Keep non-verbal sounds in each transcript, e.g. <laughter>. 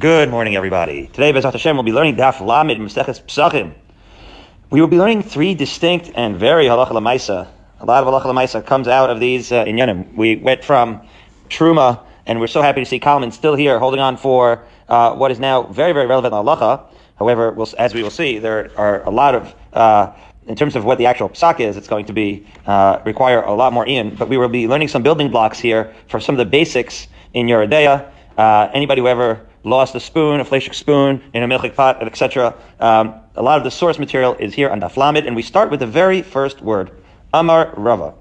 Good morning, everybody. Today, Bezat Hashem, we'll be learning Daf Lamed Maseches Psachim. We will be learning three distinct and very halacha lemaisa. A lot of halacha lemaisa comes out of these uh, inyanim. We went from Truma, and we're so happy to see Kalman still here, holding on for uh, what is now very, very relevant halacha. However, we'll, as we will see, there are a lot of uh, in terms of what the actual psak is, it's going to be uh, require a lot more in. But we will be learning some building blocks here for some of the basics in Yoreh De'ah. Uh, anybody who ever lost a spoon, a fleshik spoon in a milchik pot, etc. Um, a lot of the source material is here on Daf Lamed, and we start with the very first word, Amar Rava.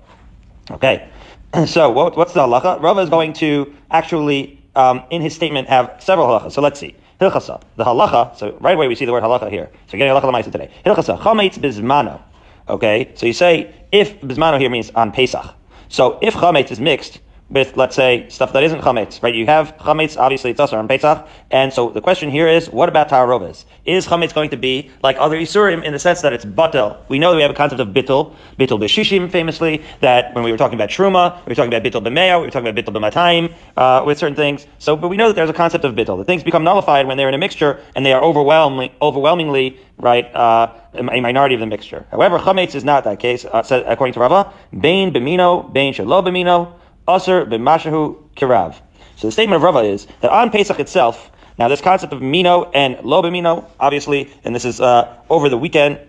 Okay, <clears throat> so what, what's the halacha? Rava is going to actually, um, in his statement, have several halachas. So let's see. Hilchasa, the halacha. So right away we see the word halacha here. So getting halacha lemaisa today. Hilchasa, chametz bismano. Okay, so you say if bismano here means on Pesach. So if chametz is mixed with, let's say, stuff that isn't chametz, right? You have chametz, obviously it's also on Pesach, and so the question here is, what about taharovas? Is chametz going to be like other isurim in the sense that it's batel? We know that we have a concept of bittel, bittel b'shishim, famously, that when we were talking about truma, we were talking about bittel b'meya, we were talking about bittel b'matayim, uh, with certain things. So, but we know that there's a concept of bittel. The things become nullified when they're in a mixture, and they are overwhelmingly, overwhelmingly, right, uh, a minority of the mixture. However, chametz is not that case, uh, according to Rava, bain b'mino, bain shelo b'mino, B'mashahu kirav. So the statement of Rava is that on Pesach itself, now this concept of mino and lo b'mino, obviously, and this is uh, over the weekend,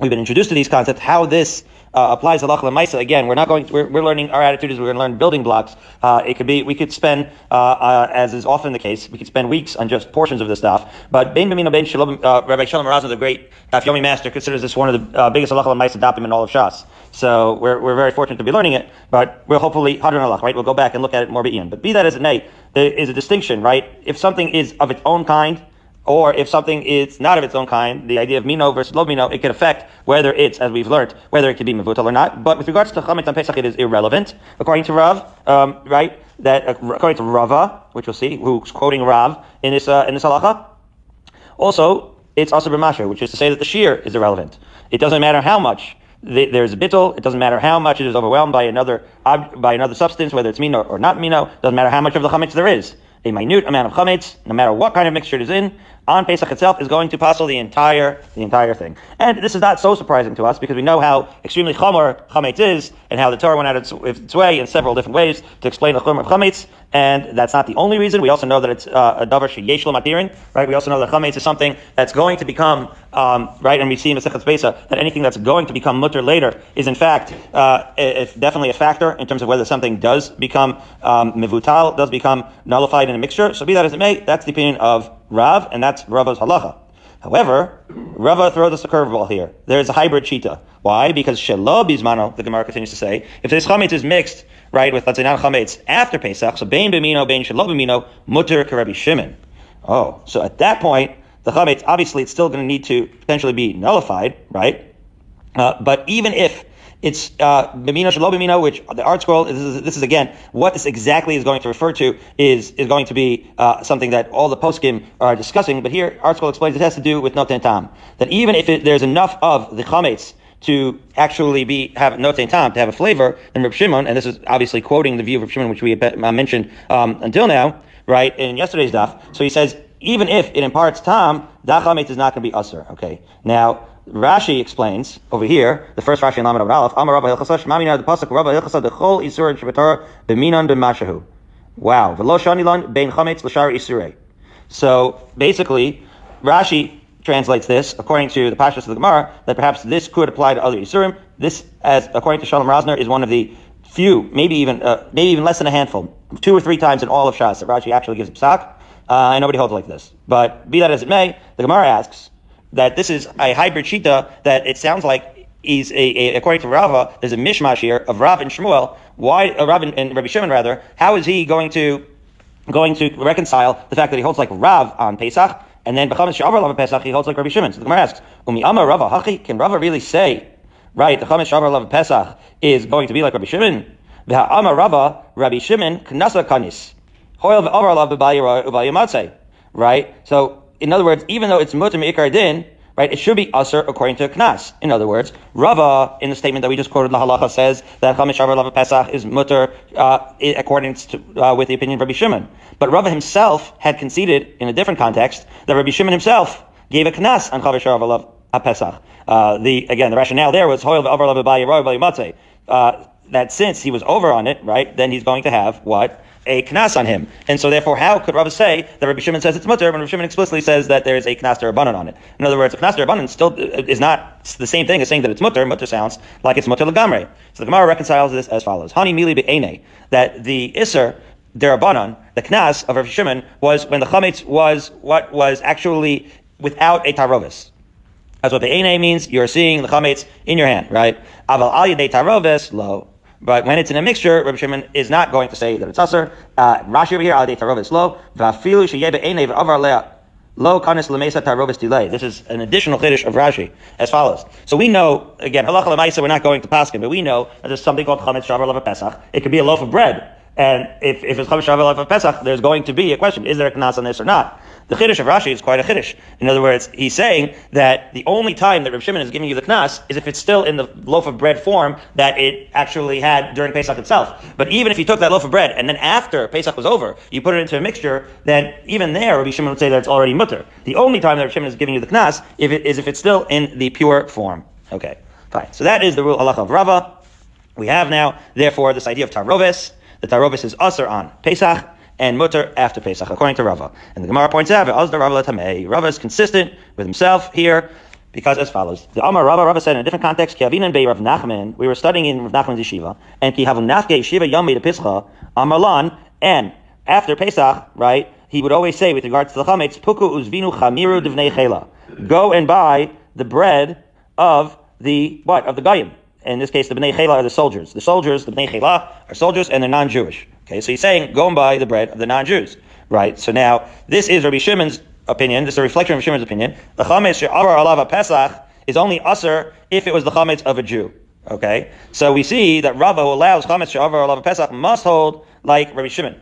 we've been introduced to these concepts, how this uh, applies to Lachla Maisa. Again, we're not going. We're, we're learning our attitude is we're going to learn building blocks. Uh, it could be we could spend, uh, uh, as is often the case, we could spend weeks on just portions of this stuff. But Ben Bamino Ben Shalom, uh, Rabbi Shalom Rosner, the great Daf Yomi master, considers this one of the uh, biggest Lachla Maisa dapim in all of Shas. So we're, we're very fortunate to be learning it. But we'll hopefully Hadran alach, right? We'll go back and look at it more Ian. But be that as it may, there is a distinction, right? If something is of its own kind or if something is not of its own kind, the idea of mino versus lo mino, it could affect whether it's, as we've learned, whether it could be mevutal or not. But with regards to chametz on Pesach, it is irrelevant, according to Rav, um, right? That uh, according to Rava, which we'll see, who's quoting Rav in this uh, in this halacha. Also, it's also b'masher, which is to say that the shiur is irrelevant. It doesn't matter how much there's a bittel. It doesn't matter how much it is overwhelmed by another by another substance, whether it's mino or not mino. Doesn't matter how much of the chametz there is. A minute amount of chametz, no matter what kind of mixture it is in, on Pesach itself is going to passel the entire the entire thing. And this is not so surprising to us because we know how extremely chamor chametz is and how the Torah went out its, its way in several different ways to explain the chumr of chametz. And that's not the only reason. We also know that it's uh, a davar sheyesh matirin, right? We also know that chametz is something that's going to become um, right, and we see in Masechet Besa that anything that's going to become mutter later is in fact uh, definitely a factor in terms of whether something does become um, mivutal, does become nullified in a mixture. So be that as it may, that's the opinion of Rav, and that's Rava's halacha. However, Rava throws us a curveball here. There's a hybrid shita. Why? Because shelo bismano, the Gemara continues to say, if this chametz is mixed, right, with let's say not chametz after Pesach, so bein b'mino, bein shelo b'mino, mutter karebi shimon. Oh, so at that point, the chametz obviously it's still going to need to potentially be nullified, right? Uh, but even if it's uh, Bimino Shalo Bimino, which the ArtScroll, this is, this is again, what this exactly is going to refer to is, is going to be uh, something that all the poskim are discussing, but here ArtScroll explains it has to do with Noten Tam. That even if it, there's enough of the chametz to actually be have noten tam to have a flavor, then Reb Shimon, and this is obviously quoting the view of Reb Shimon, which we uh, mentioned um, until now, right in yesterday's daf. So he says even if it imparts tam, that chametz is not going to be usher. Okay. Now Rashi explains over here, the first Rashi in Lamed Aleph, Amar Rabba the pasuk Rabba the Chol Isur Shabbatar B'minan B'mashahu. Wow, Bein Chametz Isurei. So basically, Rashi translates this according to the Pashas of the Gemara that perhaps this could apply to other Isurim. This, as according to Shalom Rosner, is one of the few, maybe even uh, maybe even less than a handful, two or three times in all of Shas that Rashi actually gives a psak, uh, and nobody holds like this. But be that as it may, the Gemara asks that this is a hybrid shita that it sounds like is according to Rava, there's a mishmash here of Rav and Shmuel. Why uh, Rav and, and Rabbi Shimon rather? How is he going to going to reconcile the fact that he holds like Rav on Pesach and then Bechamis Shavar Lav Pesach he holds like Rabbi Shimon? So the Gemara asks, Umi Amar Rava Hachi, can Rava really say right the Chamis Shavar Lav Pesach is going to be like Rabbi Shimon? Amar Rava Rabbi Shimon Knasa Kanis. Hoil Amar Lav Right? So in other words, even though it's mutter me'ikar din, right? It should be usher according to Knas. In other words, Rava, in the statement that we just quoted, La Halacha says that Chamish Shavar Lava Pesach is mutter uh, according to, uh, with the opinion of Rabbi Shimon. But Rava himself had conceded in a different context that Rabbi Shimon himself gave a Knas on Chamish Shavar Lava Pesach. Uh, the again, the rationale there was Hoil uh, that since he was over on it, right, then he's going to have what a knas on him. And so therefore, how could Rabbi say that Rabbi Shimon says it's mutter when Rabbi Shimon explicitly says that there is a knas derabbanan on it? In other words, a knas derabbanan still uh, is not the same thing as saying that it's mutter. Mutter sounds like it's mutter legamre. So the Gemara reconciles this as follows: Hani mili be'ene that the iser derabanan, the knas of Rabbi Shimon, was when the chametz was what was actually without a tarovis. That's what the ene means. You're seeing the chametz in your hand, right? Aval al yedei tarovis lo. But when it's in a mixture, Rabbi Shimon is not going to say that it's usher. Uh, Rashi over here, al tarovis lo, v'afilu sheyebe ene v'avar lea. Lo kanis lemesa tarovis delay. This is an additional chiddush of Rashi as follows. So we know again halacha lemaisa. We're not going to paskin, but we know that there's something called chametz shavar lava pesach. It could be a loaf of bread, and if, if it's chametz shavar lava pesach, there's going to be a question: Is there a knas on this or not? The Chiddush of Rashi is quite a Chiddush. In other words, he's saying that the only time that Rav Shimon is giving you the Knas is if it's still in the loaf of bread form that it actually had during Pesach itself. But even if you took that loaf of bread and then after Pesach was over, you put it into a mixture, then even there, Rabbi Shimon would say that it's already mutter. The only time that Rav Shimon is giving you the Knas if it, is if it's still in the pure form. Okay, fine. So that is the rule halacha of Rava. We have now, therefore, this idea of Tarovis. The Tarovis is usher on Pesach and mutter after Pesach, according to Rava. And the Gemara points out, Rava is consistent with himself here, because as follows. The Amar Rava, Rava said in a different context, Kiavin Bey Rav Nachman, we were studying in Rav Nachman's yeshiva, and Ki Havunafke Yeshiva Yami de Amarlan, and after Pesach, right, he would always say with regards to the chametz, Puku uzvinu chamiru divnei chela. Go and buy the bread of the, what, of the Goyim. In this case, the Bnei Chela are the soldiers. The soldiers, the Bnei Chela, are soldiers and they're non-Jewish. Okay, so he's saying, go and buy the bread of the non-Jews, right? So now, this is Rabbi Shimon's opinion, this is a reflection of Shimon's opinion. The chametz she'avar alav pesach is only usher if it was the chametz of a Jew. Okay, so we see that Rava, who allows chametz she'avar alav pesach, must hold like Rabbi Shimon.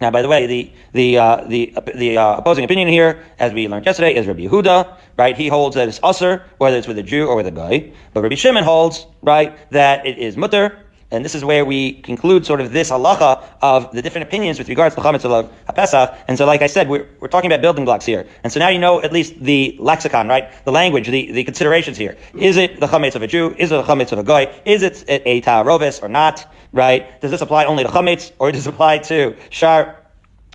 Now, by the way, the the uh, the the uh, opposing opinion here, as we learned yesterday, is Rabbi Yehuda. Right? He holds that it's usher, whether it's with a Jew or with a guy. But Rabbi Shimon holds right that it is mutter and this is where we conclude sort of this halacha of the different opinions with regards to chametz of HaPesach. And so, like I said, we're, we're talking about building blocks here. And so now you know at least the lexicon, right? The language, the, the considerations here. Is it the chametz of a Jew? Is it the chametz of a goy? Is it a ta'arovis or not? Right? Does this apply only to chametz or does it apply to shar?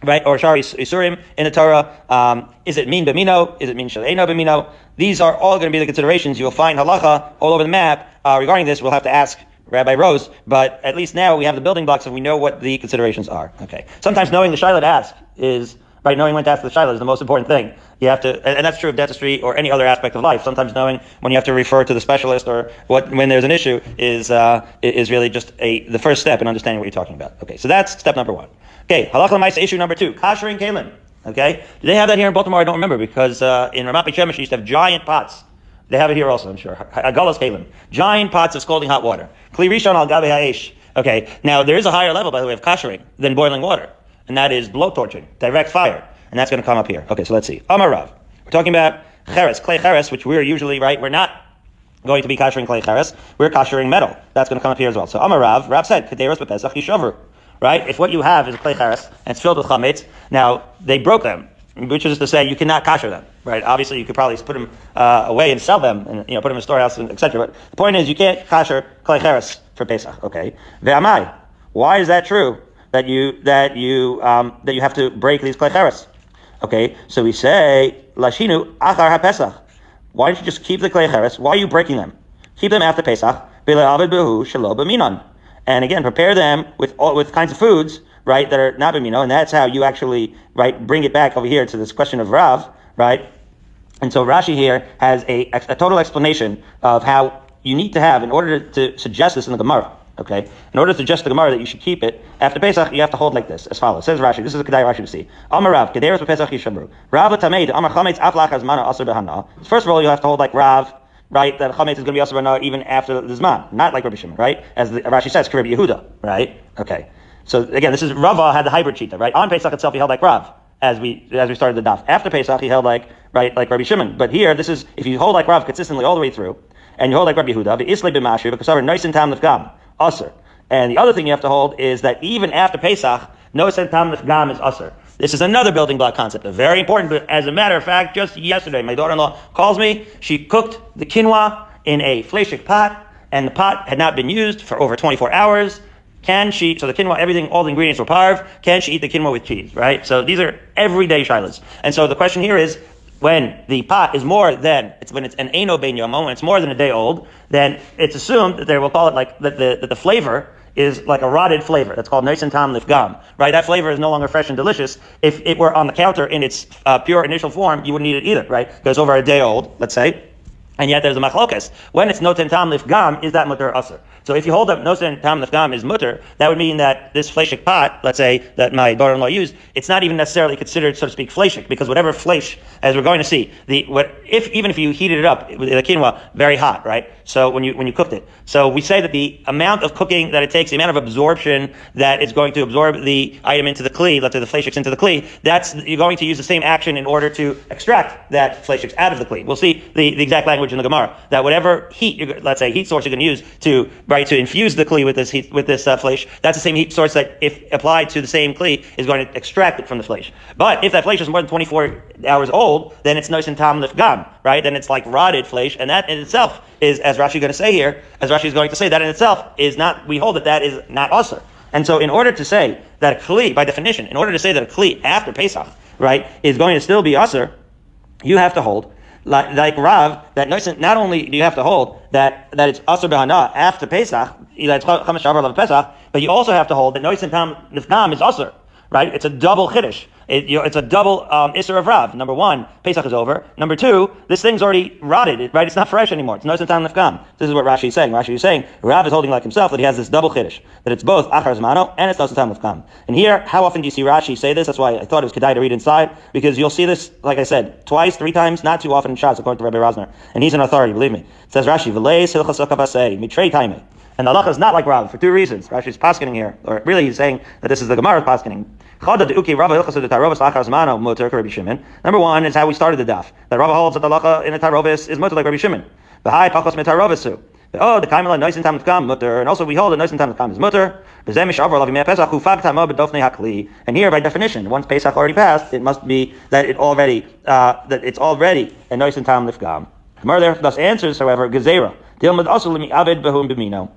Right, or shari isurim in the Torah. Um, is it mean b'mino? Is it mean shaleno b'mino? These are all going to be the considerations. You'll find halacha all over the map uh, regarding this. We'll have to ask Rabbi Rose, but at least now we have the building blocks and we know what the considerations are. Okay. Sometimes knowing the Shiloh to ask is, right, knowing when to ask the Shiloh is the most important thing. You have to, and that's true of dentistry or any other aspect of life. Sometimes knowing when you have to refer to the specialist or what, when there's an issue is, uh, is really just a, the first step in understanding what you're talking about. Okay. So that's step number one. Okay. Halakha Maisa issue number two. Kashering Kalim. Okay. Do they have that here in Baltimore? I don't remember because, uh, in Ramat Shemesh, you used to have giant pots they have it here also, I'm sure. Agalas kalim. Giant pots of scalding hot water. Kli rishon al gabe ha'esh. Okay, now there is a higher level, by the way, of kashering than boiling water. And that is blow torching, direct fire. And that's going to come up here. Okay, so let's see. Amarav. We're talking about cheres, clay cheres, which we're usually, right, we're not going to be kashering clay cheres. We're kashering metal. That's going to come up here as well. So Amarav, Rav said, Kaderos bepesach yishavru. Right? If what you have is clay cheres and it's filled with chametz, now they broke them which is to say you cannot kasher them, right? Obviously, you could probably put them uh, away and sell them, and you know, put them in a storehouse, etc. But the point is, you can't kosher klecheres for Pesach. Okay, ve'amai. Why is that true? That you that you um, that you have to break these klecheres? Okay, so we say lashinu achar haPesach. Why don't you just keep the klecheres? Why are you breaking them? Keep them after Pesach. And again, prepare them with all, with kinds of foods right, that are not bimino, and that's how you actually, right, bring it back over here to this question of Rav, right? And so Rashi here has a, a total explanation of how you need to have, in order to, suggest this in the Gemara, okay? In order to suggest the Gemara that you should keep it, after Pesach, you have to hold like this, as follows. Says Rashi, this is a Kedai Rashi to see. Amar Rav, Kederes Pesach Yishamru. Rav Tameid, Amar Chametz Aflach Azmana Asr Behana. First of all, you have to hold like Rav, right, that Chametz is going to be Asr Behana even after the Zman, not like Rabbi Shimon, right? As the, Rashi says, Rabbi Yehuda, right? Okay. So again, this is Rava had the hybrid shita, right? On Pesach itself, he held like Rav, as we as we started the daf. After Pesach, he held like right? Like Rabbi Shimon. But here, this is, if you hold like Rav consistently all the way through, and you hold like Rabbi Yehuda, the Islay b'mashri, because nice and tam gam, usr. And the other thing you have to hold is that even after Pesach, no tam gam is usr. This is another building block concept, a very important. But as a matter of fact, just yesterday, my daughter-in-law calls me. She cooked the quinoa in a fleshik pot, and the pot had not been used for over 24 hours. Can she, so the quinoa, everything, all the ingredients were parv. Can she eat the quinoa with cheese, right? So these are everyday shilas. And so the question here is, when the pot is more than, it's when it's an eno ben yomo, when it's more than a day old, then it's assumed that they will call it like, that the, that the flavor is like a rotted flavor. That's called nice and tam lifgam, right? That flavor is no longer fresh and delicious. If it were on the counter in its uh, pure initial form, you wouldn't eat it either, right? Because over a day old, let's say, and yet there's a machlokas. When it's noten tam lifgam, is that mutter usr? So if you hold up noten tam lifgam is mutter, that would mean that this fleshik pot, let's say that my daughter-in-law used, it's not even necessarily considered, so to speak, fleshik, because whatever flesh, as we're going to see, the what if even if you heated it up with the quinoa very hot, right? So when you when you cooked it, so we say that the amount of cooking that it takes, the amount of absorption that it's going to absorb the item into the kli, let's say the fleshiks into the kli, that's you're going to use the same action in order to extract that fleshiks out of the kli. We'll see the, the exact language in the Gemara that whatever heat, let's say heat source you're going to use to to infuse the kli with this heat, with this uh, flesh, that's the same heat source that if applied to the same kli is going to extract it from the flesh. But if that flesh is more than 24 hours old, then it's nice and tam gam, right? Then it's like rotted flesh, and that in itself is, as Rashi is going to say here, as Rashi is going to say, that in itself is not. We hold that that is not usher. And so, in order to say that a kli, by definition, in order to say that a kli after Pesach, right, is going to still be usher, you have to hold like, like Rav, that not only do you have to hold that, that it's Asr Behana after Pesach, but you also have to hold that Noisim Tam Nifnam is Asr, right? It's a double Chiddush. It, you know, it's a double um, Isser of Rav. Number one, Pesach is over. Number two, this thing's already rotted, right? It's not fresh anymore. It's Noisim Tam Nifkam. This is what Rashi is saying. Rashi is saying Rav is holding like himself that he has this double Chiddush, that it's both Achar Zmano and it's Noisim Tam Nifkam. And here, how often do you see Rashi say this? That's why I thought it was Kedai to read inside, because you'll see this, like I said, twice, three times, not too often in Shas, according to Rabbi Rosner. And he's an authority, believe me. It says Rashi, V'lei Silchas Mitrei Taimei. And the halacha is not like Rav for two reasons. Rashi is paskening here, or really he's saying that this is the Gemara's paskening. Number one is how we started the daf. That Rav holds that the halacha in the tarovis is mutter like Rabbi Shimon. The high pachos metarovisu. Oh, the kaimela nice and tam kam mutter, and also we hold that nice tam kam is mutter. And here, by definition, once Pesach already passed, it must be that it already uh, that it's already a nice and tam lifgam. Gemara thus answers, however, gezerah. Dilmad also limi avid behum b'mino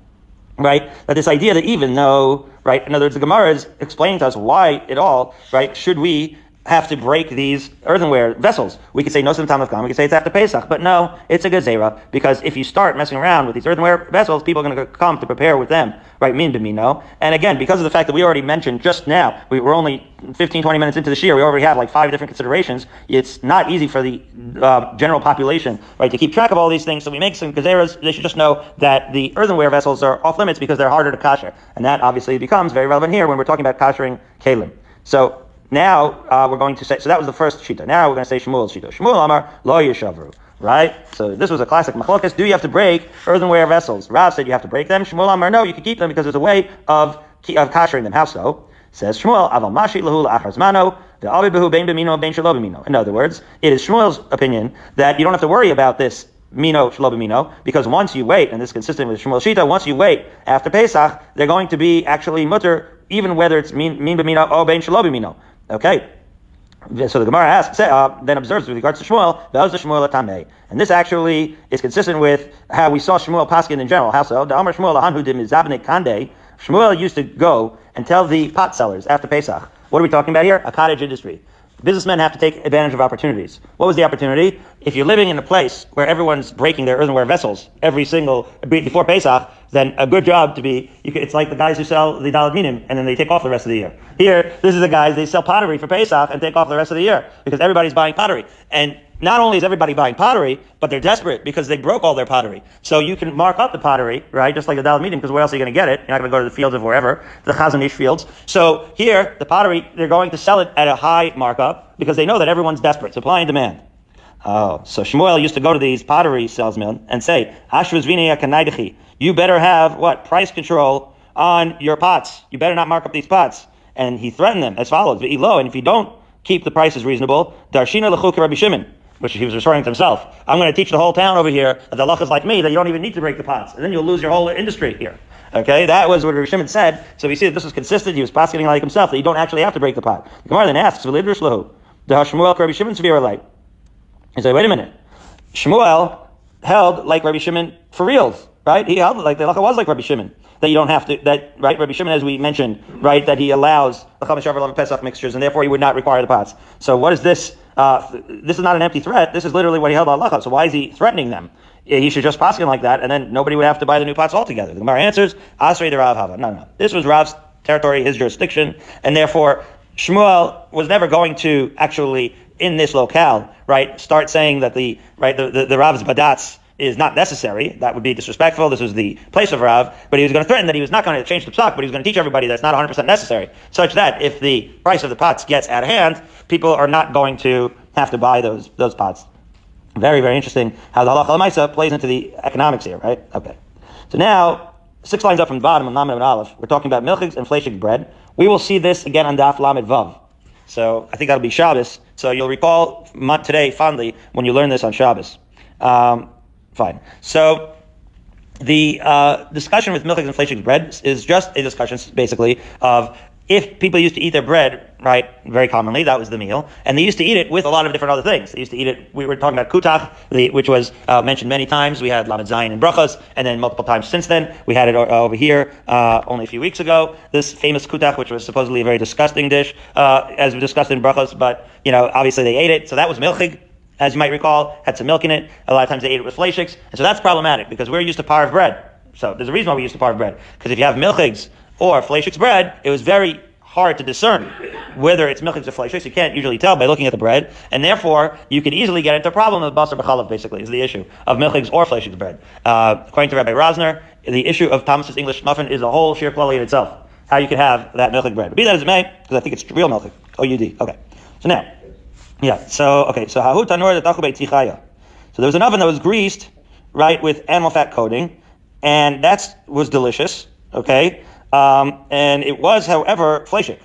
right? That this idea that even though, right, in other words, the Gemara is explaining to us why at all, right, should we have to break these earthenware vessels. We could say no time of gam. We could say it's after Pesach, but no, it's a gezerah because if you start messing around with these earthenware vessels, people are going to come to prepare with them, right? Min no. And again, because of the fact that we already mentioned just now, we were only 15, 20 minutes into the year, we already have like five different considerations. It's not easy for the uh, general population, right, to keep track of all these things. So we make some gezerahs. They should just know that the earthenware vessels are off limits because they're harder to kasher, and that obviously becomes very relevant here when we're talking about kashering kalim. So now uh, we're going to say, so that was the first shita. Now we're going to say Shmuel's shita. Shmuel Amar lo yishavru. Right? So this was a classic machlokas. Do you have to break earthenware vessels? Rav said you have to break them. Shmuel Amar, no, you can keep them because there's a way of, of kashering them. How so? Says Shmuel, aval mashi lahu acharzmano, the Abibahu Bain Bimino Bain Shalobimino. in other words, it is Shmuel's opinion that you don't have to worry about this mino shlobimino, because once you wait, and this is consistent with Shmuel Shita, once you wait after Pesach, they're going to be actually mutter, even whether it's min, min b'mino or bein shlobimino. Okay. So the Gemara asks, uh, then observes with regards to Shmuel, the Shmuel Tameh. And this actually is consistent with how we saw Shmuel Paskin in general. How so? The Amar Shmuel Lahanhudim is Kande. Shmuel used to go and tell the pot sellers after Pesach. What are we talking about here? A cottage industry. Businessmen have to take advantage of opportunities. What was the opportunity? If you're living in a place where everyone's breaking their earthenware vessels every single before Pesach, then a good job to be. Could, it's like the guys who sell the daled minim and then they take off the rest of the year. Here, this is the guys they sell pottery for Pesach and take off the rest of the year because everybody's buying pottery. And not only is everybody buying pottery, but they're desperate because they broke all their pottery. So you can mark up the pottery, right? Just like the daled minim, because where else are you going to get it? You're not going to go to the fields of wherever, the Chazon Ish fields. So here, the pottery, they're going to sell it at a high markup because they know that everyone's desperate, supply and demand. Oh, so Shmuel used to go to these pottery salesmen and say, you better have what? Price control on your pots. You better not mark up these pots. And he threatened them as follows, and if you don't keep the prices reasonable, Darshina Lechuk Rabbi Shimon. which he was referring to himself. I'm going to teach the whole town over here that the halacha is like me, that you don't even need to break the pots, and then you'll lose your whole industry here. Okay, that was what Rabbi Shimon said. So we see that this was consistent. He was passing like himself that you don't actually have to break the pot. The Gemara then asks, "The Shmuel Rabbi Shimon severe light." He said, "Wait a minute, Shmuel held like Rabbi Shimon for reals, right? He held like the halacha was like Rabbi Shimon." that you don't have to, that, right, Rabbi Shimon, as we mentioned, right, that he allows the Shavar Pesach mixtures, and therefore he would not require the pots. So what is this? Uh, this is not an empty threat. This is literally what he held halacha. So why is he threatening them? He should just pass him like that, and then nobody would have to buy the new pots altogether. The Gemara answers, Asrei the Rav Hava. No, no. This was Rav's territory, his jurisdiction, and therefore Shmuel was never going to actually, in this locale, right, start saying that the, right, the, the, the Rav's badats is not necessary. That would be disrespectful. This was the place of Rav, but he was going to threaten that he was not going to change the psak, but he was going to teach everybody that's not 100% necessary, such that if the price of the pots gets out of hand, people are not going to have to buy those those pots. Very, very interesting how the halacha lemaisa plays into the economics here, right? Okay. So now, six lines up from the bottom of Lamed and Aleph, we're talking about milchigs and fleshig bread. We will see this again on Daf Lamed Vav. So I think that'll be Shabbos. So you'll recall today fondly when you learn this on Shabbos. Um, Fine. So the uh, discussion with milk and fleshing bread is just a discussion, basically, of if people used to eat their bread, right, very commonly, that was the meal, and they used to eat it with a lot of different other things. They used to eat it, we were talking about kutach, which was uh, mentioned many times. We had lamed zayin and brachas, and then multiple times since then. We had it uh, over here uh, only a few weeks ago. This famous kutach, which was supposedly a very disgusting dish, uh, as we discussed in brachas, but, you know, obviously they ate it, so that was milchig as you might recall, had some milk in it. A lot of times they ate it with fleishiks. And so that's problematic because we're used to par of bread. So there's a reason why we used to par of bread. Because if you have milchigs or fleishiks bread, it was very hard to discern whether it's milchigs or fleishiks. You can't usually tell by looking at the bread. And therefore, you can easily get into a problem of basar b'chalav, basically, is the issue of milchigs or fleishiks bread. Uh, according to Rabbi Rosner, the issue of Thomas's English muffin is a whole sheer quality in itself. How you could have that milchig bread. But be that as it may, because I think it's real milchig. O-U-D. Okay. So now, yeah. So okay. So hahu tanur tichaya. So there was an oven that was greased, right, with animal fat coating, and that was delicious. Okay. Um, and it was, however, fleshik.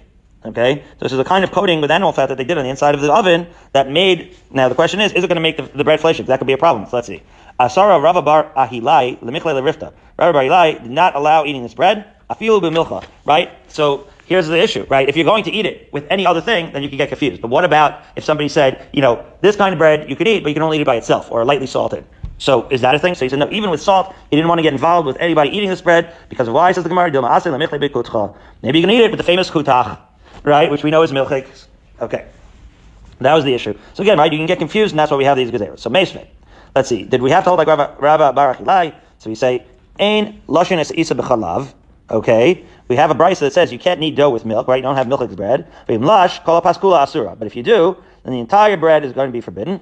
Okay, so this is a kind of coating with animal fat that they did on the inside of the oven that made. Now the question is, is it going to make the, the bread fleshik? That could be a problem. So let's see. Asara Rava Bar Ahilai lemichle lerifta. Rava Bar Ahilai did not allow eating this bread. Afilu b'milcha. Right. So here's the issue, right? If you're going to eat it with any other thing, then you can get confused. But what about if somebody said, you know, this kind of bread you could eat, but you can only eat it by itself or lightly salted? So is that a thing? So he said, no, even with salt, he didn't want to get involved with anybody eating this bread because why? Says the Gemara, maybe you can eat it with the famous kutach, right? Which we know is milchik. Okay. That was the issue. So again, right, you can get confused, and that's why we have these gezeros. So Meisvei. Let's see. Did we have to hold like Rabbi, Rabbi Baruch So we say, Ein Lashon es Isa b'chalav. Okay, we have a brisa that says you can't knead dough with milk, right? You don't have milk like bread. But if you do, then the entire bread is going to be forbidden.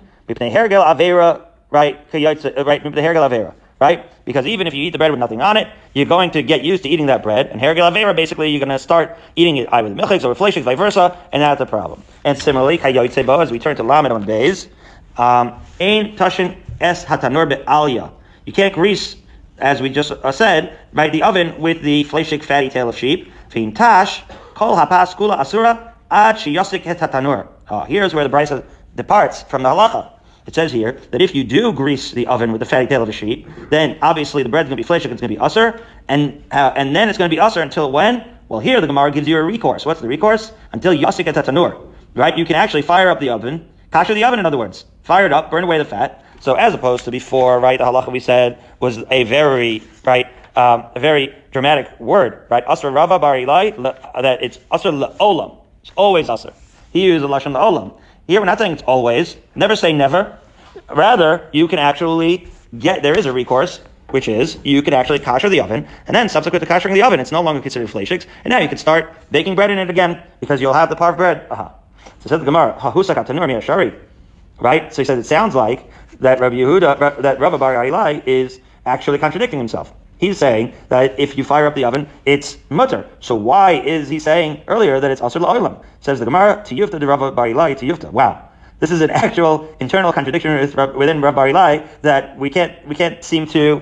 Right? Uh, right? Hergel avera, right? Because even if you eat the bread with nothing on it, you're going to get used to eating that bread. And hergel avera, basically, you're going to start eating it either with milchiks or with vice versa, and that's the problem. And similarly, kayotzebo, as we turn to lamed on bays, um, ein tashin es hatanur be'alya. You can't grease as we just uh, said, right, the oven with the fleshik fatty tail of sheep. Fin tash, kol hapas kula asura, ad shiyasik hetatanur. Uh, here's where the brisa departs from the halacha. It says here that if you do grease the oven with the fatty tail of a sheep, then obviously the bread's going to be fleshik, it's going to be usr, and uh, and then it's going to be usr until when? Well, here the Gemara gives you a recourse. What's the recourse? Until yasik hetatanur. Right? You can actually fire up the oven, kasher the oven, in other words. Fire it up, burn away the fat, so as opposed to before, right, the halacha we said was a very, right, um, a very dramatic word, right? Asr Rava Bar that it's Asr Olam. It's always Asr. He used the Lashon Olam. Here we're not saying it's always. Never say never. Rather, you can actually get, there is a recourse, which is you can actually kasher the oven, and then subsequent to kashering the oven, it's no longer considered fleishiks, and now you can start baking bread in it again, because you'll have the parv bread. Aha. So says the Gemara, Right? So he says it sounds like that Rabbi Yehuda, that Rabbi Bar Ilai is actually contradicting himself. He's saying that if you fire up the oven, it's mutter. So why is he saying earlier that it's asur la'olam? Says the Gemara, to yufta the Rabbi Bar Ilai to. Wow. This is an actual internal contradiction within Rabbi Bar Ilai that we can't, we can't seem to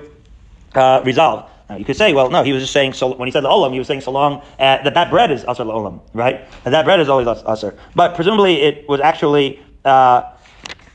uh, resolve. Now you could say, well, no, he was just saying, so when he said the olam, he was saying so long uh, that that bread is asur olam, right? And that bread is always asur. But presumably it was actually uh,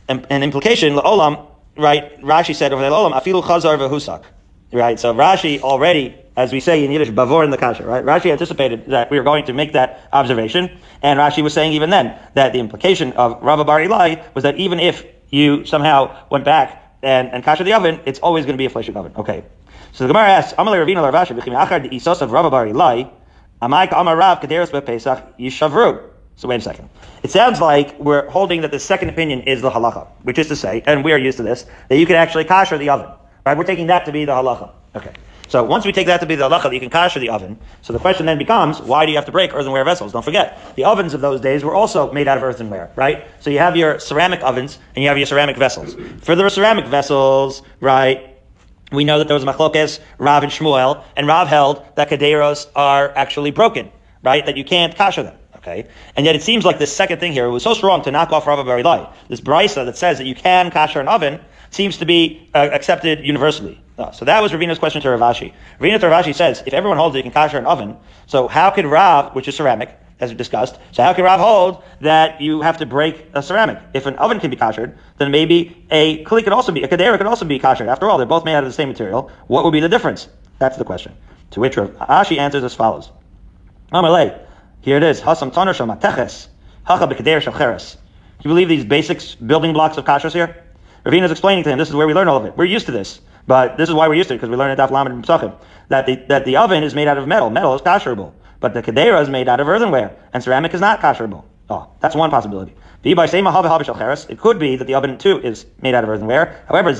an, an implication, Olam, right? Rashi said over there, Olam, afilu chazar v'husak. Right? So Rashi already, as we say in Yiddish, bavor in the kasha, right? Rashi anticipated that we were going to make that observation, and Rashi was saying even then that the implication of Rabba Bar Eli was that even if you somehow went back and, and kasha the oven, it's always going to be a fleshing oven. Okay. So the Gemara asks, Amalei Ravina Larvashi, B'chim Achar the Isos of Rabba Bar Eli, Amai Amar Rav Kaderos Pesach Yishavru. So wait a second. It sounds like we're holding that the second opinion is the halacha, which is to say, and we are used to this, that you can actually kasher the oven. Right? We're taking that to be the halacha. Okay. So once we take that to be the halacha, you can kasher the oven. So the question then becomes, why do you have to break earthenware vessels? Don't forget, the ovens of those days were also made out of earthenware, right? So you have your ceramic ovens and you have your ceramic vessels. For the ceramic vessels, right, we know that there was machlokes, Rav and Shmuel, and Rav held that kaderos are actually broken, right? That you can't kasher them. Okay, and yet it seems like this second thing here it was so strong to knock off Rav Barilai. This brisa that says that you can kasher an oven seems to be uh, accepted universally. Uh, so that was Ravina's question to Rav Ashi. Ravina to Rav Ashi says, if everyone holds that you can kasher an oven, so how could Rav, which is ceramic, as we discussed, so how can Rav hold that you have to break a ceramic? If an oven can be kashered, then maybe a kli could also be, a kadera could also be kashered. After all, they're both made out of the same material. What would be the difference? That's the question. To which Rav answers as follows. Amalei, here it is. Hasam toner shal mateches. Hacha b'keder shal cheres. Do you believe these basic building blocks of kashrus here? Ravina is explaining to him, this is where we learn all of it. We're used to this. But this is why we're used to it, because we learn it Daf Lamed and Pesachim. That the, that the oven is made out of metal. Metal is kasherable. But the kedera is made out of earthenware. And ceramic is not kasherable. Oh, ah, that's one possibility. It could be that the oven too is made out of earthenware. However,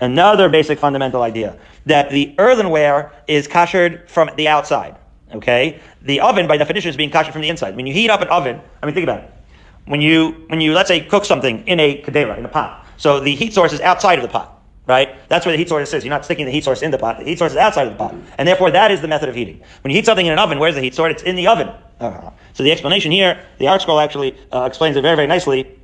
Another basic fundamental idea that the earthenware is kashered from the outside. Okay, the oven by definition is being kashered from the inside. When you heat up an oven, I mean, think about it. When you when you let's say cook something in a kadera in a pot, so the heat source is outside of the pot, right? That's where the heat source is. You're not sticking the heat source in the pot. The heat source is outside of the pot, and therefore that is the method of heating. When you heat something in an oven, where's the heat source? It's in the oven. Uh-huh. So the explanation here, the art scroll actually uh, explains it very very nicely,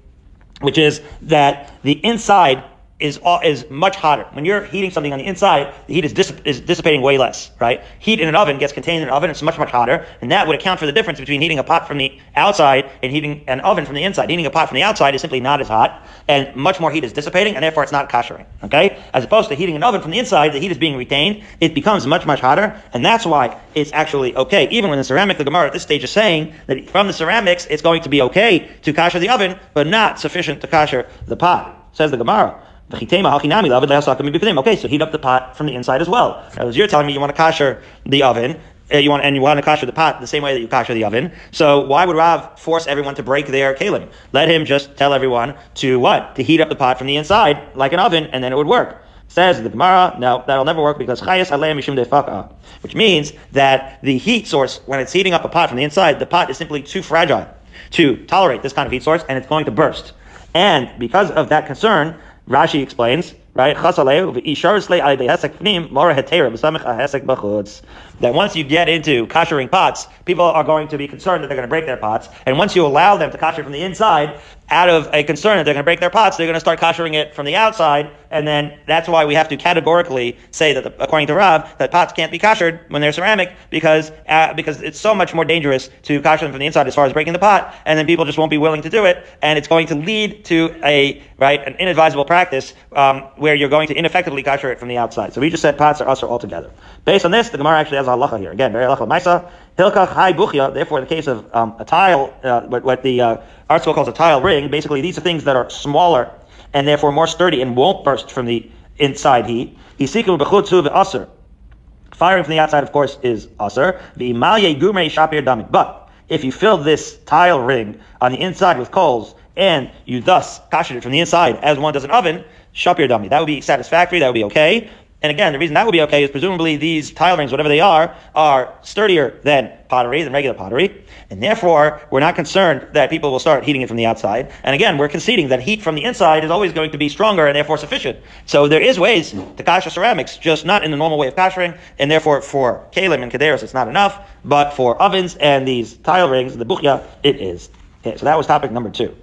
which is that the inside is is much hotter. When you're heating something on the inside, the heat is, is dissipating way less, right? Heat in an oven gets contained in an oven, it's much, much hotter, and that would account for the difference between heating a pot from the outside and heating an oven from the inside. Heating a pot from the outside is simply not as hot, and much more heat is dissipating, and therefore it's not koshering, okay? As opposed to heating an oven from the inside, the heat is being retained, it becomes much, much hotter, and that's why it's actually okay. Even when the ceramic, the Gemara at this stage is saying that from the ceramics, it's going to be okay to kasher the oven, but not sufficient to kasher the pot. Says the Gemara. Okay, so heat up the pot from the inside as well. As you're telling me you want to kasher the oven, uh, you want and you want to kasher the pot the same way that you kasher the oven. So why would Rav force everyone to break their kalim? Let him just tell everyone to what? To heat up the pot from the inside like an oven, and then it would work. Says the Gemara, no, that'll never work because chayas alei mishum defaka, which means that the heat source, when it's heating up a pot from the inside, the pot is simply too fragile to tolerate this kind of heat source, and it's going to burst. And because of that concern, Rashi explains, right? That once you get into koshering pots, people are going to be concerned that they're going to break their pots. And once you allow them to kosher from the inside, out of a concern that they're going to break their pots, they're going to start koshering it from the outside. And then that's why we have to categorically say that, the, according to Rav, that pots can't be koshered when they're ceramic because, uh, because it's so much more dangerous to kosher them from the inside as far as breaking the pot. And then people just won't be willing to do it. And it's going to lead to a, right, an inadvisable practice, um, where you're going to ineffectively kosher it from the outside. So we just said pots are usher altogether. Based on this, the Gemara actually has halacha here. Again, very halacha maisa. Hilkach hai buchya. Therefore, in the case of um, a tile, uh, what, what, the uh, ArtScroll calls a tile ring, basically these are things that are smaller and therefore more sturdy and won't burst from the inside heat. Isikum b'chutzu v'aser. Firing from the outside, of course, is aser. V'imalye gumrei shapir damik. But if you fill this tile ring on the inside with coals and you thus kasher it from the inside as one does an oven, shapir dami. That would be satisfactory. That would be okay. And again, the reason that would be okay is presumably these tile rings, whatever they are, are sturdier than pottery, than regular pottery. And therefore, we're not concerned that people will start heating it from the outside. And again, we're conceding that heat from the inside is always going to be stronger and therefore sufficient. So there is ways to kasher ceramics, just not in the normal way of kashering. And therefore, for kalim and kederos, it's not enough. But for ovens and these tile rings, the buchya, it is. Okay, so that was topic number two.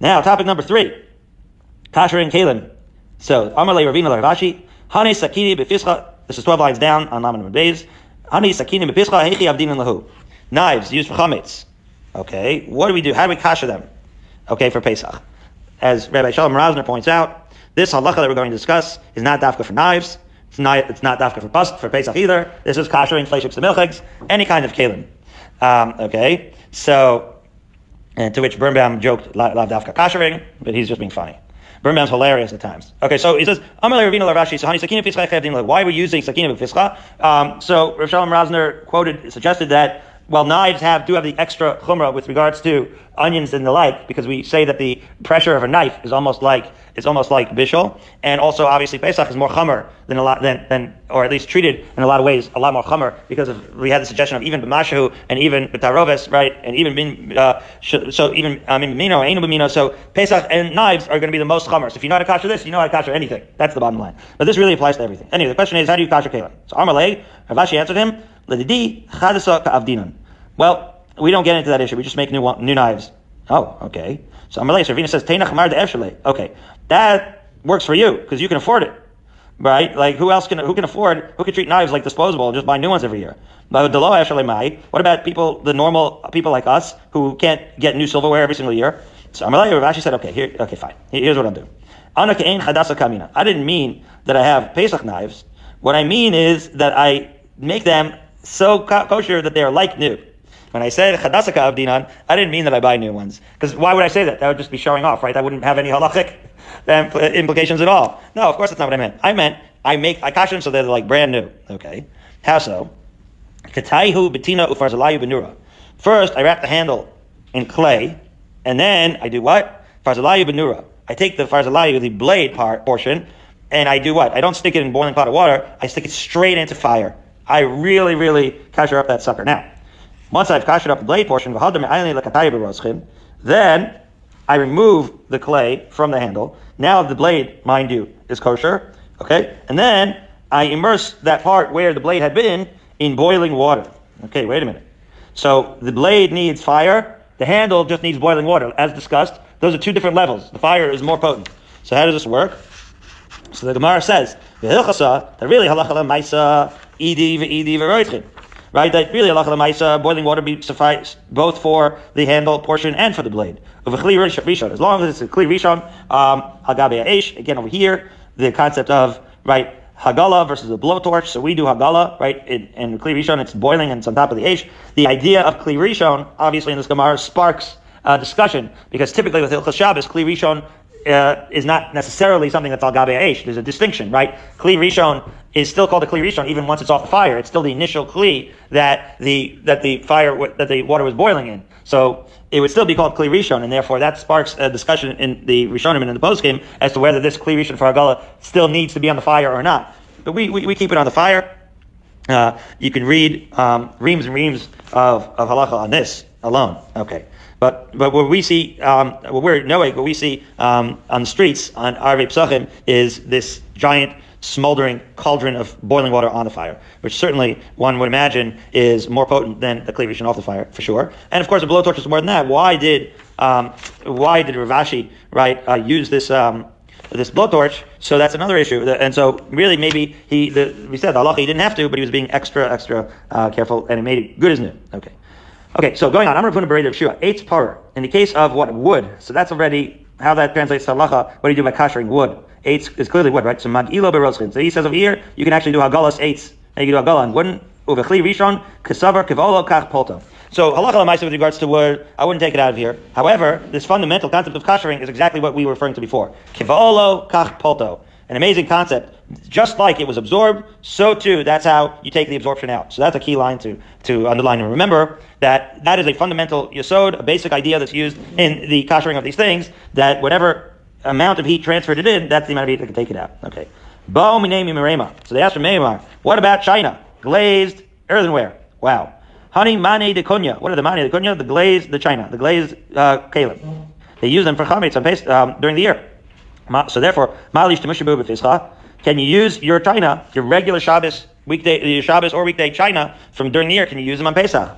Now, topic number three. Kashering kalim. So, Amalei Ravina Larvashi. Hani sakini befischa. This is 12 lines down on Lamed Beis. Hani sakini befischa hechi avdin lahu. Knives used for chametz. Okay, what do we do? How do we kasha them? okay, for Pesach. As Rabbi Shalom Rosner points out, this halacha that we're going to discuss is not dafka for knives. It's not, it's not dafka for, bust, for Pesach either. This is kashering, fleshik, milchigs, any kind of kalim. Um, okay, so, and to which Birnbaum joked, lav dafka kashering, but he's just being funny. Birnbaum's hilarious at times. Okay, so he says, Sakina Why are we using Sakina? Um, so Rav Shalom Rosner quoted, suggested that while knives have do have the extra chumrah with regards to onions and the like, because we say that the pressure of a knife is almost like is almost like bishul, and also obviously Pesach is more chummer than a lot than, than or at least treated in a lot of ways a lot more chummer because of we had the suggestion of even b'mashu and even b'taroves right and even uh, so even I mean b'mino anu b'mino so Pesach and knives are going to be the most chummer. So if you know how to kasher this, you know how to kasher anything. That's the bottom line. But this really applies to everything. Anyway, the question is how do you kasher kalim? So Amalei Rav Ashi answered him. Well, we don't get into that issue. We just make new new knives. Oh, okay. So Amalei Servina says Teinach Mar de Okay, that works for you because you can afford it, right? Like who else can who can afford who can treat knives like disposable and just buy new ones every year? But What about people, the normal people like us who can't get new silverware every single year? So Amalei Rav Ashi said, okay, here, okay, fine. Here's what I'll do. I didn't mean that I have Pesach knives. What I mean is that I make them so kosher that they are like new. When I said chadasaka avdinan, I didn't mean that I buy new ones. Because why would I say that? That would just be showing off, right? That wouldn't have any halachic <laughs> implications at all. No, of course that's not what I meant. I meant I make I kash them so they're like brand new. Okay, how so? Kataihu betina ufarzalayu benura. First, I wrap the handle in clay, and then I do what? Farzalayu benura. I take the farzalayu, the blade part portion, and I do what? I don't stick it in boiling pot of water. I stick it straight into fire. I really, really kasher up that sucker. Now, once I've kashed up the blade portion, then I remove the clay from the handle. Now the blade, mind you, is kosher. Okay? And then I immerse that part where the blade had been in boiling water. Okay, wait a minute. So the blade needs fire, the handle just needs boiling water. As discussed, those are two different levels. The fire is more potent. So how does this work? So the Gemara says, that really halacha maisa Right, that really halacha maisa boiling water be suffice both for the handle portion and for the blade. Of a rishon, as long as it's a clear rishon, um, hagabe aish. Again, over here, the concept of right hagala versus a blowtorch. So we do hagala, right? In, kli rishon, it's boiling and it's on top of the aish. The idea of kli rishon, obviously in this gemara, sparks uh, discussion because typically with Hilchas Shabbos, kli rishon uh, is not necessarily something that's al gabe. There's a distinction, right? Kli rishon is still called a kli rishon even once it's off the fire. It's still the initial kli that the that the fire that the water was boiling in. So it would still be called kli rishon, and therefore that sparks a discussion in the rishonim and in the poskim as to whether this kli rishon for agala still needs to be on the fire or not. But we we, we keep it on the fire. Uh, you can read um, reams and reams of, of halacha on this alone. Okay. But but what we see, um, what we're knowing, what we see um, on the streets on Arvei Psachim is this giant smoldering cauldron of boiling water on the fire, which certainly one would imagine is more potent than the cleavage off the fire for sure. And of course, a blowtorch is more than that. Why did um, why did Rav Ashi right uh, use this? Um, this blowtorch, so that's another issue. And so, really, maybe he, the, we said Allah, he didn't have to, but he was being extra, extra uh, careful, and it made it good as new. Okay. Okay, so going on, I'm to Bereda of Shua, eight par. In the case of what wood, so that's already how that translates to halacha. What do you do by kashering wood? Eight is clearly wood, right? So magilo berozchin. So he says over here, you can actually do hagalas eights. And you can do hagala wooden. Uvechli rishon kesavar kivolo kach polto. So halacha lemaisa with regards to wood, I wouldn't take it out of here. However, this fundamental concept of kashering is exactly what we were referring to before. Kivolo kach polto. An amazing concept. Just like it was absorbed, so too that's how you take the absorption out. So that's a key line to, to underline and remember that that is a fundamental yesod, a basic idea that's used in the kashering of these things, that whatever amount of heat transferred it in, that's the amount of heat that can take it out. Okay. Bo minemi So they asked from Meimar, what about China? Glazed earthenware. Wow. Honey mane de kunya. What are the mane de kunya? The glazed, the China, the glazed uh, kalim. They use them for chametz um, during the year. So therefore, malish to can you use your china, your regular Shabbos weekday, your Shabbos or weekday china from during the year? Can you use them on Pesach?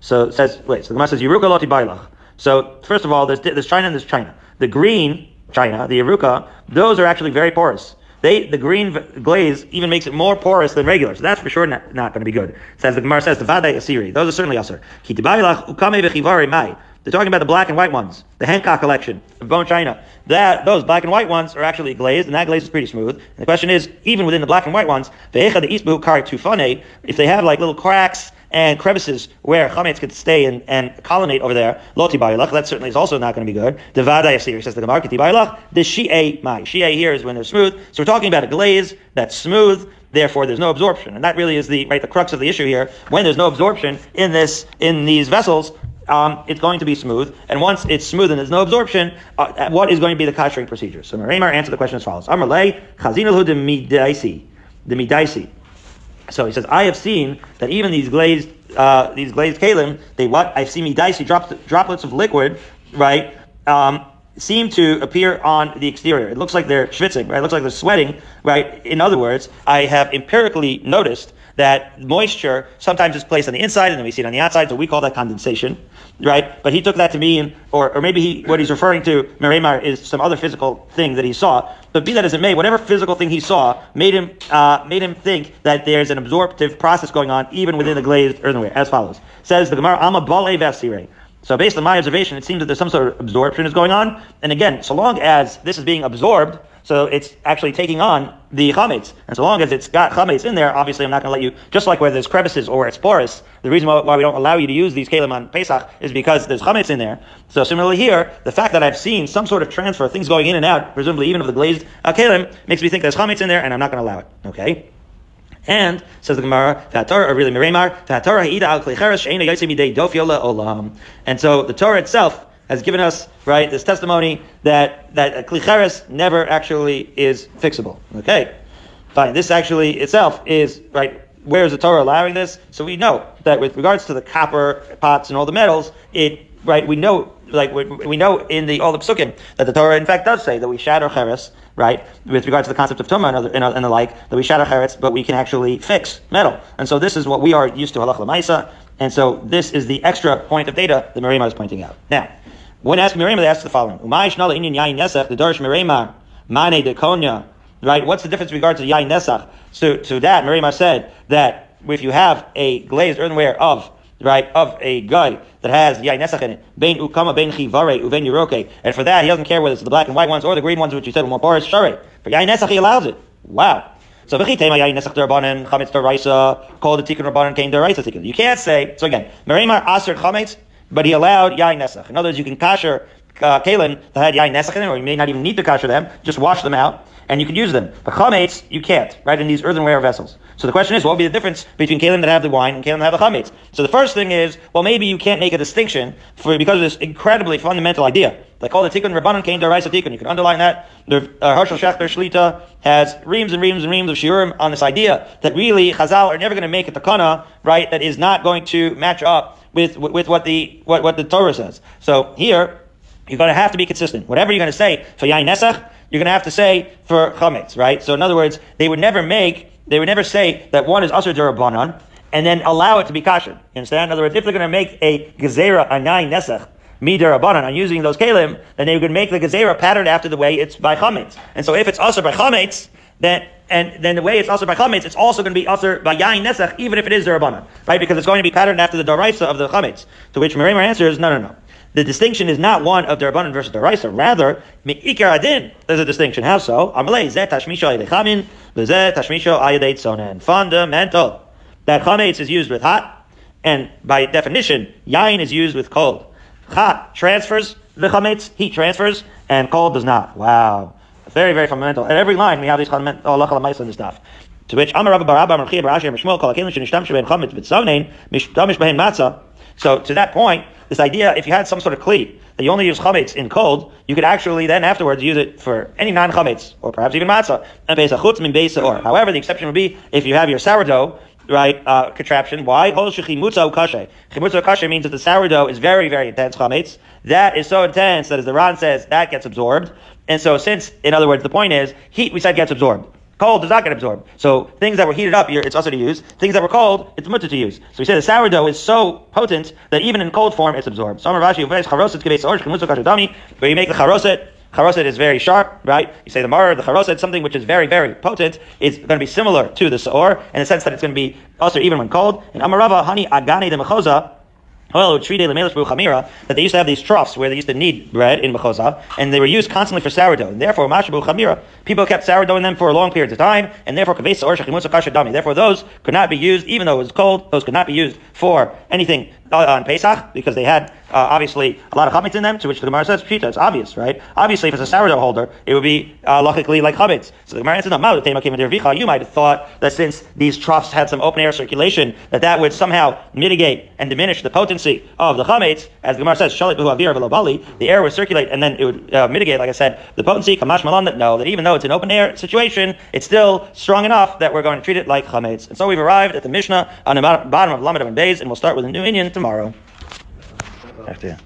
So it says, wait. So the Gemara says Yeruka loti bailach. So first of all, there's there's china and there's china. The green china, the Yeruka, those are actually very porous. They, the green glaze even makes it more porous than regular. So that's for sure not, not going to be good. Says the Gemara says the Vade Asiri. Those are certainly usher. They're talking about the black and white ones, the Hancock collection of bone china. That those black and white ones are actually glazed, and that glaze is pretty smooth. And the question is, even within the black and white ones, if they have like little cracks and crevices where chametz could stay and, and colonnade over there, loti bayilach, that certainly is also not going to be good. The vada yasir says the gemara kiti bayilach. The shi'e mai shi'e here is when they're smooth. So we're talking about a glaze that's smooth. Therefore, there's no absorption, and that really is the right the crux of the issue here. When there's no absorption in this in these vessels, um, it's going to be smooth. And once it's smooth and there's no absorption, uh, what is going to be the kashering procedure? So Marimar answered the question as follows. Amarle, chazinalhu de midaisi, de midaisi. So he says, I have seen that even these glazed, uh, these glazed kalim, they what? I've seen me dicey drops, droplets of liquid, right? Um, seem to appear on the exterior. It looks like they're schwitzing, right? It looks like they're sweating, right? In other words, I have empirically noticed that moisture sometimes is placed on the inside and then we see it on the outside, so we call that condensation, right? But he took that to mean, or, or maybe he, what he's referring to, Meremar, is some other physical thing that he saw. But be that as it may, whatever physical thing he saw made him, uh, made him think that there's an absorptive process going on even within the glazed earthenware, as follows. Says the Gemara, Amma Bale Vasire. So based on my observation, it seems that there's some sort of absorption is going on. And again, so long as this is being absorbed, so it's actually taking on the chametz. And so long as it's got chametz in there, obviously I'm not going to let you, just like where there's crevices or it's porous, the reason why, we don't allow you to use these kalim on Pesach is because there's chametz in there. So similarly here, the fact that I've seen some sort of transfer, things going in and out, presumably even of the glazed uh, kalim, makes me think there's chametz in there and I'm not going to allow it. Okay? And says the Gemara, or really Meremar, and so the Torah itself has given us right this testimony that that a klicheres never actually is fixable. Okay, fine. This actually itself is right. Where is the Torah allowing this? So we know that with regards to the copper pots and all the metals, it right. We know like we, we know in the all the psukim that the Torah in fact does say that we shatter cheres right with regards to the concept of tumah and, and, and, the like that we shatter cheres, but we can actually fix metal. And so this is what we are used to halach lemaisa. And so this is the extra point of data that Meremar is pointing out. Now. When asked Meremar, they asked the following: Umay shnala inyan yain nesach the darsh Meremar mane de konya. Right? What's the difference in regards to yain nesach? So to that, Meremar said that if you have a glazed earthenware of right of a guy that has yain nesach in it, bein ukama bein chivare uven yuroke, and for that he doesn't care whether it's the black and white ones or the green ones, which you said more porous. Share for yain nesach he allows it. Wow. So v'chitema yain nesach derbanan chametz deraisa called the tikkun derbanan came deraisa tikkun. You can't say so again. Meremar aser chametz but he allowed yain nesach. In other words, you can kasher uh, that had yain nesach in it, or you may not even need to kasher them, just wash them out, and you can use them. But chametz, you can't, right, in these earthenware vessels. So the question is, what would be the difference between kalim that have the wine and kalim that have the chametz? So the first thing is, well, maybe you can't make a distinction for because of this incredibly fundamental idea. Like all the tikkun rabbanon came to Raisa tikkun. You can underline that. The uh, Hershel Schachter Shlita has reams and reams and reams of shiurim on this idea that really Chazal are never going to make a takana, right, that is not going to match up with, with what the, what, what the Torah says. So here, you're going to have to be consistent. Whatever you're going to say for Yain Nesach, you're going to have to say for Chametz, right? So in other words, they would never make, they would never say that one is Asr Durabanan and then allow it to be kasher. You understand? In other words, if they're going to make a Gezerah, a Yain Nesach, Midar Abanan, on using those kalim, then they would make the Gezerah patterned after the way it's by Chametz. And so if it's also by Chametz, then and then the way it's also by chametz, it's also going to be also by yain nesach, even if it is derabbanan, right? Because it's going to be patterned after the daraisa of the chametz. To which Meremar answers, no, no, no. The distinction is not one of derabbanan versus daraisa. Rather, meikar adin. There's a distinction. How so? Amalei zeh tashmisho aydechamin, v'zeh tashmisho ayadeit sonen. Fundamental. That chametz is used with hot, and by definition, yain is used with cold. Hot transfers the chametz, heat transfers, and cold does not. Wow. Very, very fundamental. At every line, we have these fundamental oh, halacha and stuff. To which Amar Rabba Barabba Amar Chiya bar Ashi Mishmuel Kol Akelim Chametz B'Tzavnein Mishtamish Behin Matzah. So to that point, this idea, if you had some sort of kli that you only use chametz in cold, you could actually then afterwards use it for any non-chametz or perhaps even matzah and base chutz min base or. However, the exception would be if you have your sourdough right uh, contraption. Why? Chimutza ukashe means that the sourdough is very very intense chametz. That is so intense that as the Ran says that gets absorbed. And so since, in other words, the point is, heat we said gets absorbed. Cold does not get absorbed. So things that were heated up, here it's also to use. Things that were cold, it's mutter to use. So we say the sourdough is so potent that even in cold form, it's absorbed. So where you make the charoset, charoset is very sharp, right? You say the mar, the charoset, something which is very, very potent, is going to be similar to the saor in the sense that it's going to be also even when cold. And amarava, honey, agane de mechoza, that they used to have these troughs where they used to knead bread in Mechoza, and they were used constantly for sourdough. And therefore, Mashabu Chamira, people kept sourdough in them for long periods of time, and therefore, kaveisa or shakimusokasha dami. Therefore, those could not be used, even though it was cold, those could not be used for anything uh, on Pesach because they had uh, obviously a lot of chametz in them. To which the Gemara says, "Pshita, it's obvious, right? Obviously, if it's a sourdough holder, it would be uh, logically like chametz." So the Gemara answers, "No, came into You might have thought that since these troughs had some open air circulation, that that would somehow mitigate and diminish the potency of the chametz. As the Gemara says, "Shalit avir the air would circulate and then it would uh, mitigate, like I said, the potency. Kamash malan that no, that even though it's an open air situation, it's still strong enough that we're going to treat it like chametz. And so we've arrived at the Mishnah on the bottom of Lamed and Bays, and we'll start with a new Indian tomorrow. After, yeah.